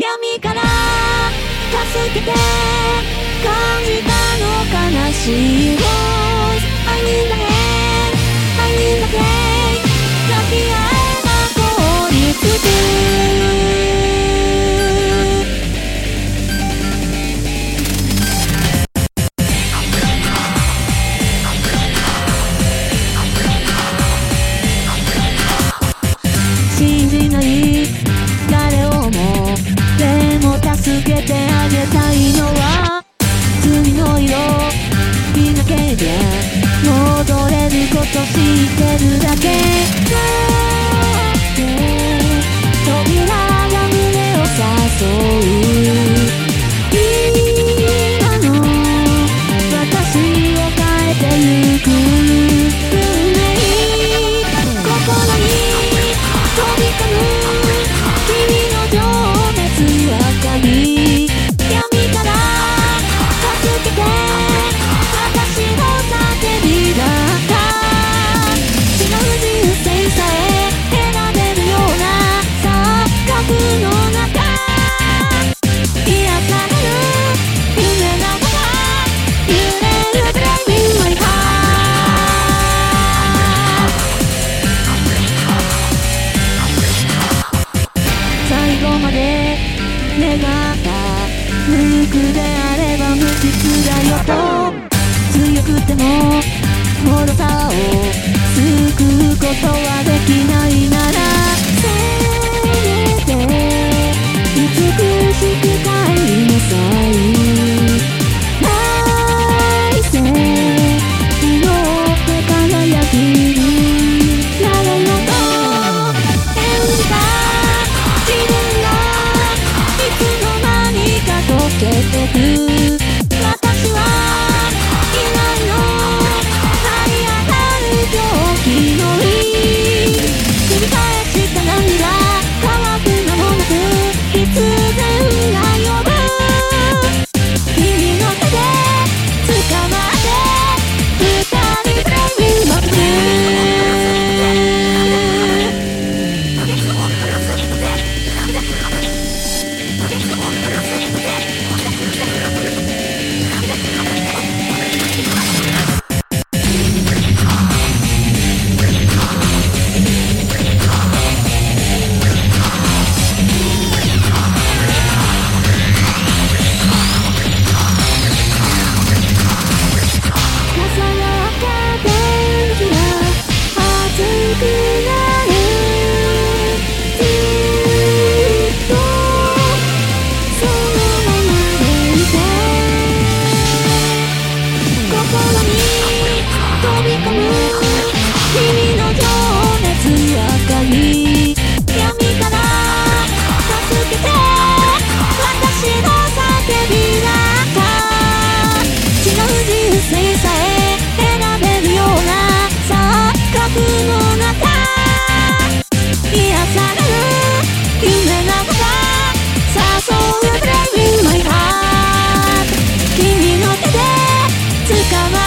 闇から助けて。感じたの悲しい助けてあげたいのはで願った無くであれば無実だよと強くても愚さを救うこと you つかは